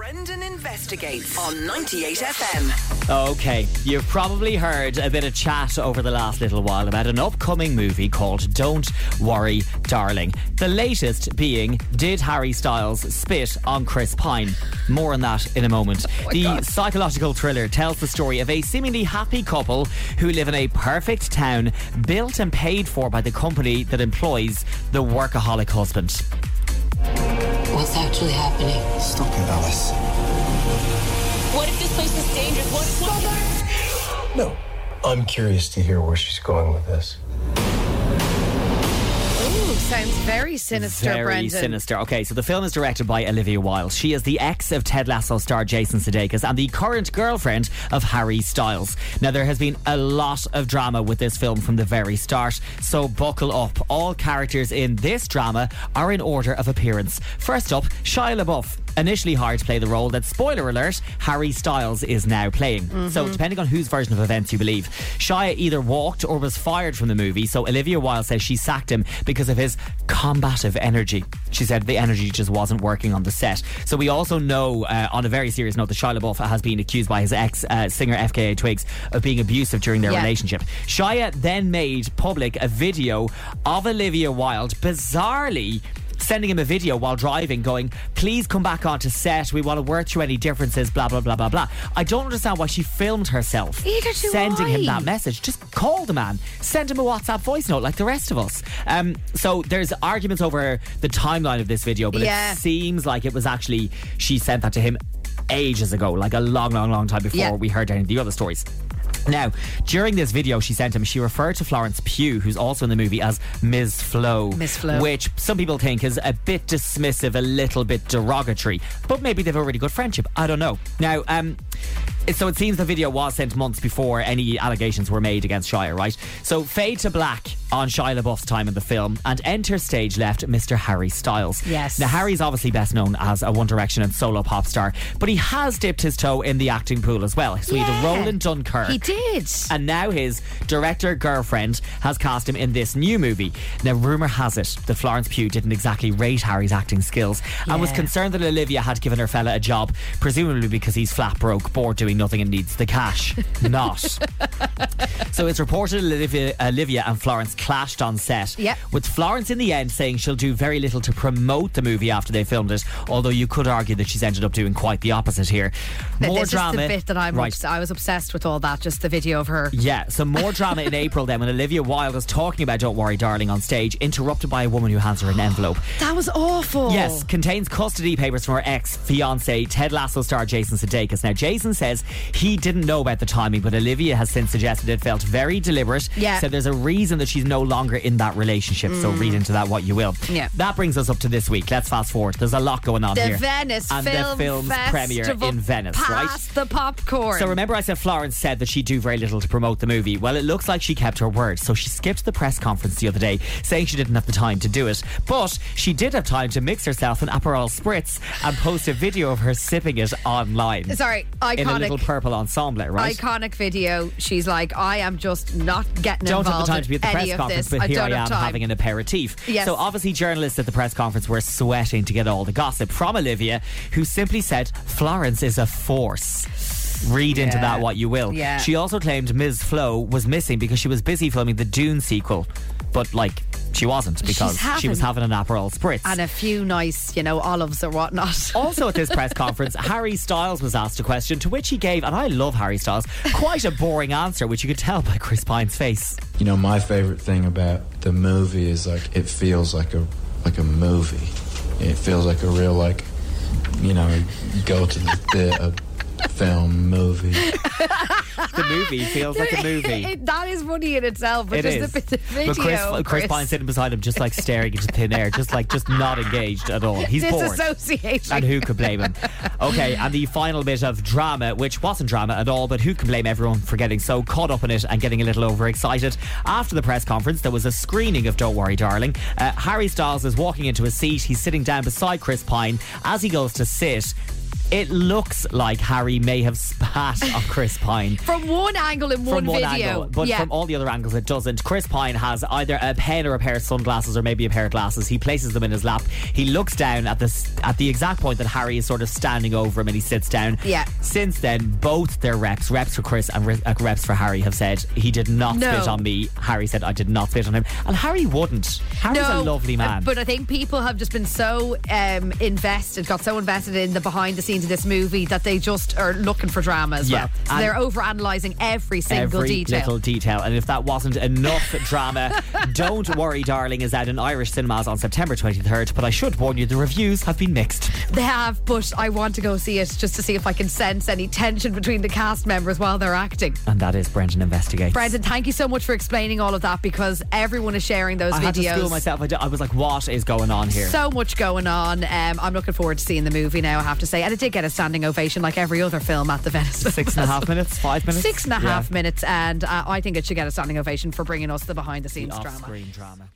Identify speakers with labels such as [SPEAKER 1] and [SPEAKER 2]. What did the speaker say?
[SPEAKER 1] Brendan investigates on 98 FM.
[SPEAKER 2] Okay, you've probably heard a bit of chat over the last little while about an upcoming movie called Don't Worry, Darling. The latest being Did Harry Styles Spit on Chris Pine? More on that in a moment. Oh the psychological thriller tells the story of a seemingly happy couple who live in a perfect town built and paid for by the company that employs the workaholic husband.
[SPEAKER 3] What's actually happening?
[SPEAKER 4] Stop it, Alice.
[SPEAKER 3] What if this place is dangerous? What if
[SPEAKER 4] No. I'm curious to hear where she's going with this.
[SPEAKER 5] Sounds very sinister,
[SPEAKER 2] Very
[SPEAKER 5] Brendan.
[SPEAKER 2] sinister. Okay, so the film is directed by Olivia Wilde. She is the ex of Ted Lasso star Jason Sudeikis and the current girlfriend of Harry Styles. Now, there has been a lot of drama with this film from the very start, so buckle up. All characters in this drama are in order of appearance. First up, Shia LaBeouf. Initially hired to play the role that, spoiler alert, Harry Styles is now playing. So, depending on whose version of events you believe, Shia either walked or was fired from the movie. So, Olivia Wilde says she sacked him because of his combative energy. She said the energy just wasn't working on the set. So, we also know, uh, on a very serious note, that Shia LaBeouf has been accused by his ex uh, singer FKA Twigs of being abusive during their
[SPEAKER 5] Yeah.
[SPEAKER 2] relationship. Shia then made public a video of Olivia Wilde bizarrely sending him a video while driving going, please come back onto set. We want to work through any differences, blah, blah, blah, blah, blah. I don't understand why she filmed herself
[SPEAKER 5] Neither do
[SPEAKER 2] sending him that message. Just call the man. Send him a WhatsApp voice note like the rest of us. Um, so there's arguments over the timeline of this video, but
[SPEAKER 5] Yeah.
[SPEAKER 2] it seems like it was actually, she sent that to him ages ago, like a long, long, long time before
[SPEAKER 5] Yeah.
[SPEAKER 2] we heard any of the other stories. Now, during this video she sent him, she referred to Florence Pugh, who's also in the movie, as Ms. Flo.
[SPEAKER 5] Ms. Flo.
[SPEAKER 2] Which some people think is a bit dismissive, a little bit derogatory. But maybe they've a really good friendship. I don't know. Now, um, so it seems the video was sent months before any allegations were made against Shia, right? So fade to black on Shia LaBeouf's time in the film, and enter stage left Mr. Harry Styles.
[SPEAKER 5] Yes.
[SPEAKER 2] Now Harry's obviously best known as a One Direction and solo pop star, but he has dipped his toe in the acting pool as well. So he had a role in Dunkirk.
[SPEAKER 5] He did.
[SPEAKER 2] And now his director girlfriend has cast him in this new movie. Now, rumour has it that Florence Pugh didn't exactly rate Harry's acting skills and was concerned that Olivia had given her fella a job, presumably because he's flat broke, bored doing nothing and needs the cash. Not. so it's reported Olivia, Olivia and Florence clashed on set.
[SPEAKER 5] Yep.
[SPEAKER 2] With Florence in the end saying she'll do very little to promote the movie after they filmed it, although you could argue that she's ended up doing quite the opposite here. More
[SPEAKER 5] this
[SPEAKER 2] drama.
[SPEAKER 5] is the bit that I'm
[SPEAKER 2] right.
[SPEAKER 5] obs- I was obsessed with all that, just the video of her.
[SPEAKER 2] Yeah, so more drama in April then when Olivia Wilde was talking about Don't Worry Darling on stage, interrupted by a woman who hands her an envelope.
[SPEAKER 5] That was awful.
[SPEAKER 2] Yes, contains custody papers from her ex fiance, Ted Lasso star Jason Sudeikis. Now, Jason says he didn't know about the timing, but Olivia has since suggested it felt very deliberate.
[SPEAKER 5] Yeah.
[SPEAKER 2] Said there's a reason that she's no longer in that relationship, so read mm. into that what you will.
[SPEAKER 5] Yeah.
[SPEAKER 2] That brings us up to this week. Let's fast forward. There's a lot going on
[SPEAKER 5] The
[SPEAKER 2] here.
[SPEAKER 5] Venice
[SPEAKER 2] and
[SPEAKER 5] Film
[SPEAKER 2] the film's premiere in Venice, right?
[SPEAKER 5] The popcorn.
[SPEAKER 2] So remember I said Florence said that she'd do very little to promote the movie. Well, it looks like she kept her word. So she skipped the press conference the other day saying she didn't have the time to do it. But she did have time to mix herself an Aperol Spritz and post a video of her sipping it online.
[SPEAKER 5] Sorry,
[SPEAKER 2] In a
[SPEAKER 5] iconic.
[SPEAKER 2] little purple ensemble, right?
[SPEAKER 5] Iconic video. She's like, I am just not getting
[SPEAKER 2] don't have the time to be at the press conference,
[SPEAKER 5] this.
[SPEAKER 2] but
[SPEAKER 5] I
[SPEAKER 2] here I am
[SPEAKER 5] time.
[SPEAKER 2] having an aperitif.
[SPEAKER 5] Yes.
[SPEAKER 2] So obviously, journalists at the press conference were sweating to get all the gossip from Olivia, who simply said Florence is a force. Read into
[SPEAKER 5] Yeah.
[SPEAKER 2] that what you will.
[SPEAKER 5] Yeah.
[SPEAKER 2] She also claimed Ms. Flo was missing because she was busy filming the Dune sequel, but like she wasn't because she was having
[SPEAKER 5] having-
[SPEAKER 2] an Aperol Spritz.
[SPEAKER 5] and a few nice, you know, olives or whatnot.
[SPEAKER 2] also at this press conference, Harry Styles was asked a question to which he gave, and I love Harry Styles, quite a boring answer, which you could tell by Chris Pine's face.
[SPEAKER 6] You know, my favorite thing about the movie is like it feels like a like a movie. It feels like a real like, you know, go to the theater, film movie.
[SPEAKER 2] The movie feels like a movie.
[SPEAKER 5] It- that is funny in itself, but
[SPEAKER 2] It
[SPEAKER 5] just
[SPEAKER 2] is.
[SPEAKER 5] the, the video.
[SPEAKER 2] but Chris, Chris Pine sitting beside him, just like staring into thin air, just like just not engaged at all. He's bored.
[SPEAKER 5] disassociating.
[SPEAKER 2] And who could blame him? Okay, and the final bit of drama, which wasn't drama at all, but who can blame everyone for getting so caught up in it and getting a little overexcited? After the press conference, there was a screening of Don't Worry, Darling. Uh, Harry Styles is walking into a seat. He's sitting down beside Chris Pine. As he goes to sit, it looks like Harry may have spat on Chris Pine.
[SPEAKER 5] From one angle in one,
[SPEAKER 2] from one
[SPEAKER 5] video.
[SPEAKER 2] angle, but
[SPEAKER 5] yeah.
[SPEAKER 2] from all the other angles, it doesn't. Chris Pine has either a pen or a pair of sunglasses, or maybe a pair of glasses. He places them in his lap. He looks down at this at the exact point that Harry is sort of standing over him, and he sits down.
[SPEAKER 5] Yeah.
[SPEAKER 2] Since then, both their reps, reps for Chris and uh, reps for Harry, have said he did not
[SPEAKER 5] No.
[SPEAKER 2] spit on me. Harry said I did not spit on him, and Harry wouldn't. Harry's a lovely man.
[SPEAKER 5] But I think people have just been so um, invested, got so invested in the behind the scenes of this movie that they just are looking for drama as
[SPEAKER 2] Yeah.
[SPEAKER 5] well. So
[SPEAKER 2] And-
[SPEAKER 5] they're over analysing every single
[SPEAKER 2] Every
[SPEAKER 5] detail.
[SPEAKER 2] little detail. And if that wasn't enough drama, Don't Worry Darling is out in Irish cinemas on September 23rd. But I should warn you, the reviews have been mixed.
[SPEAKER 5] They have, but I want to go see it just to see if I can sense any tension between the cast members while they're acting.
[SPEAKER 2] And that is Brendan Investigates.
[SPEAKER 5] Brendan, thank you so much for explaining all of that because everyone is sharing those
[SPEAKER 2] I
[SPEAKER 5] videos.
[SPEAKER 2] had to school myself. I, d- I was like, what is going on here?
[SPEAKER 5] So much going on. Um, I'm looking forward to seeing the movie now, I have to say. And it did get a standing ovation like every other film at the Venice.
[SPEAKER 2] Six and a half minutes, five minutes?
[SPEAKER 5] Six and a half
[SPEAKER 2] Yeah.
[SPEAKER 5] minutes. And uh, I think it should get a standing ovation for bringing us the behind the scenes
[SPEAKER 2] The
[SPEAKER 5] drama.
[SPEAKER 2] off-screen drama.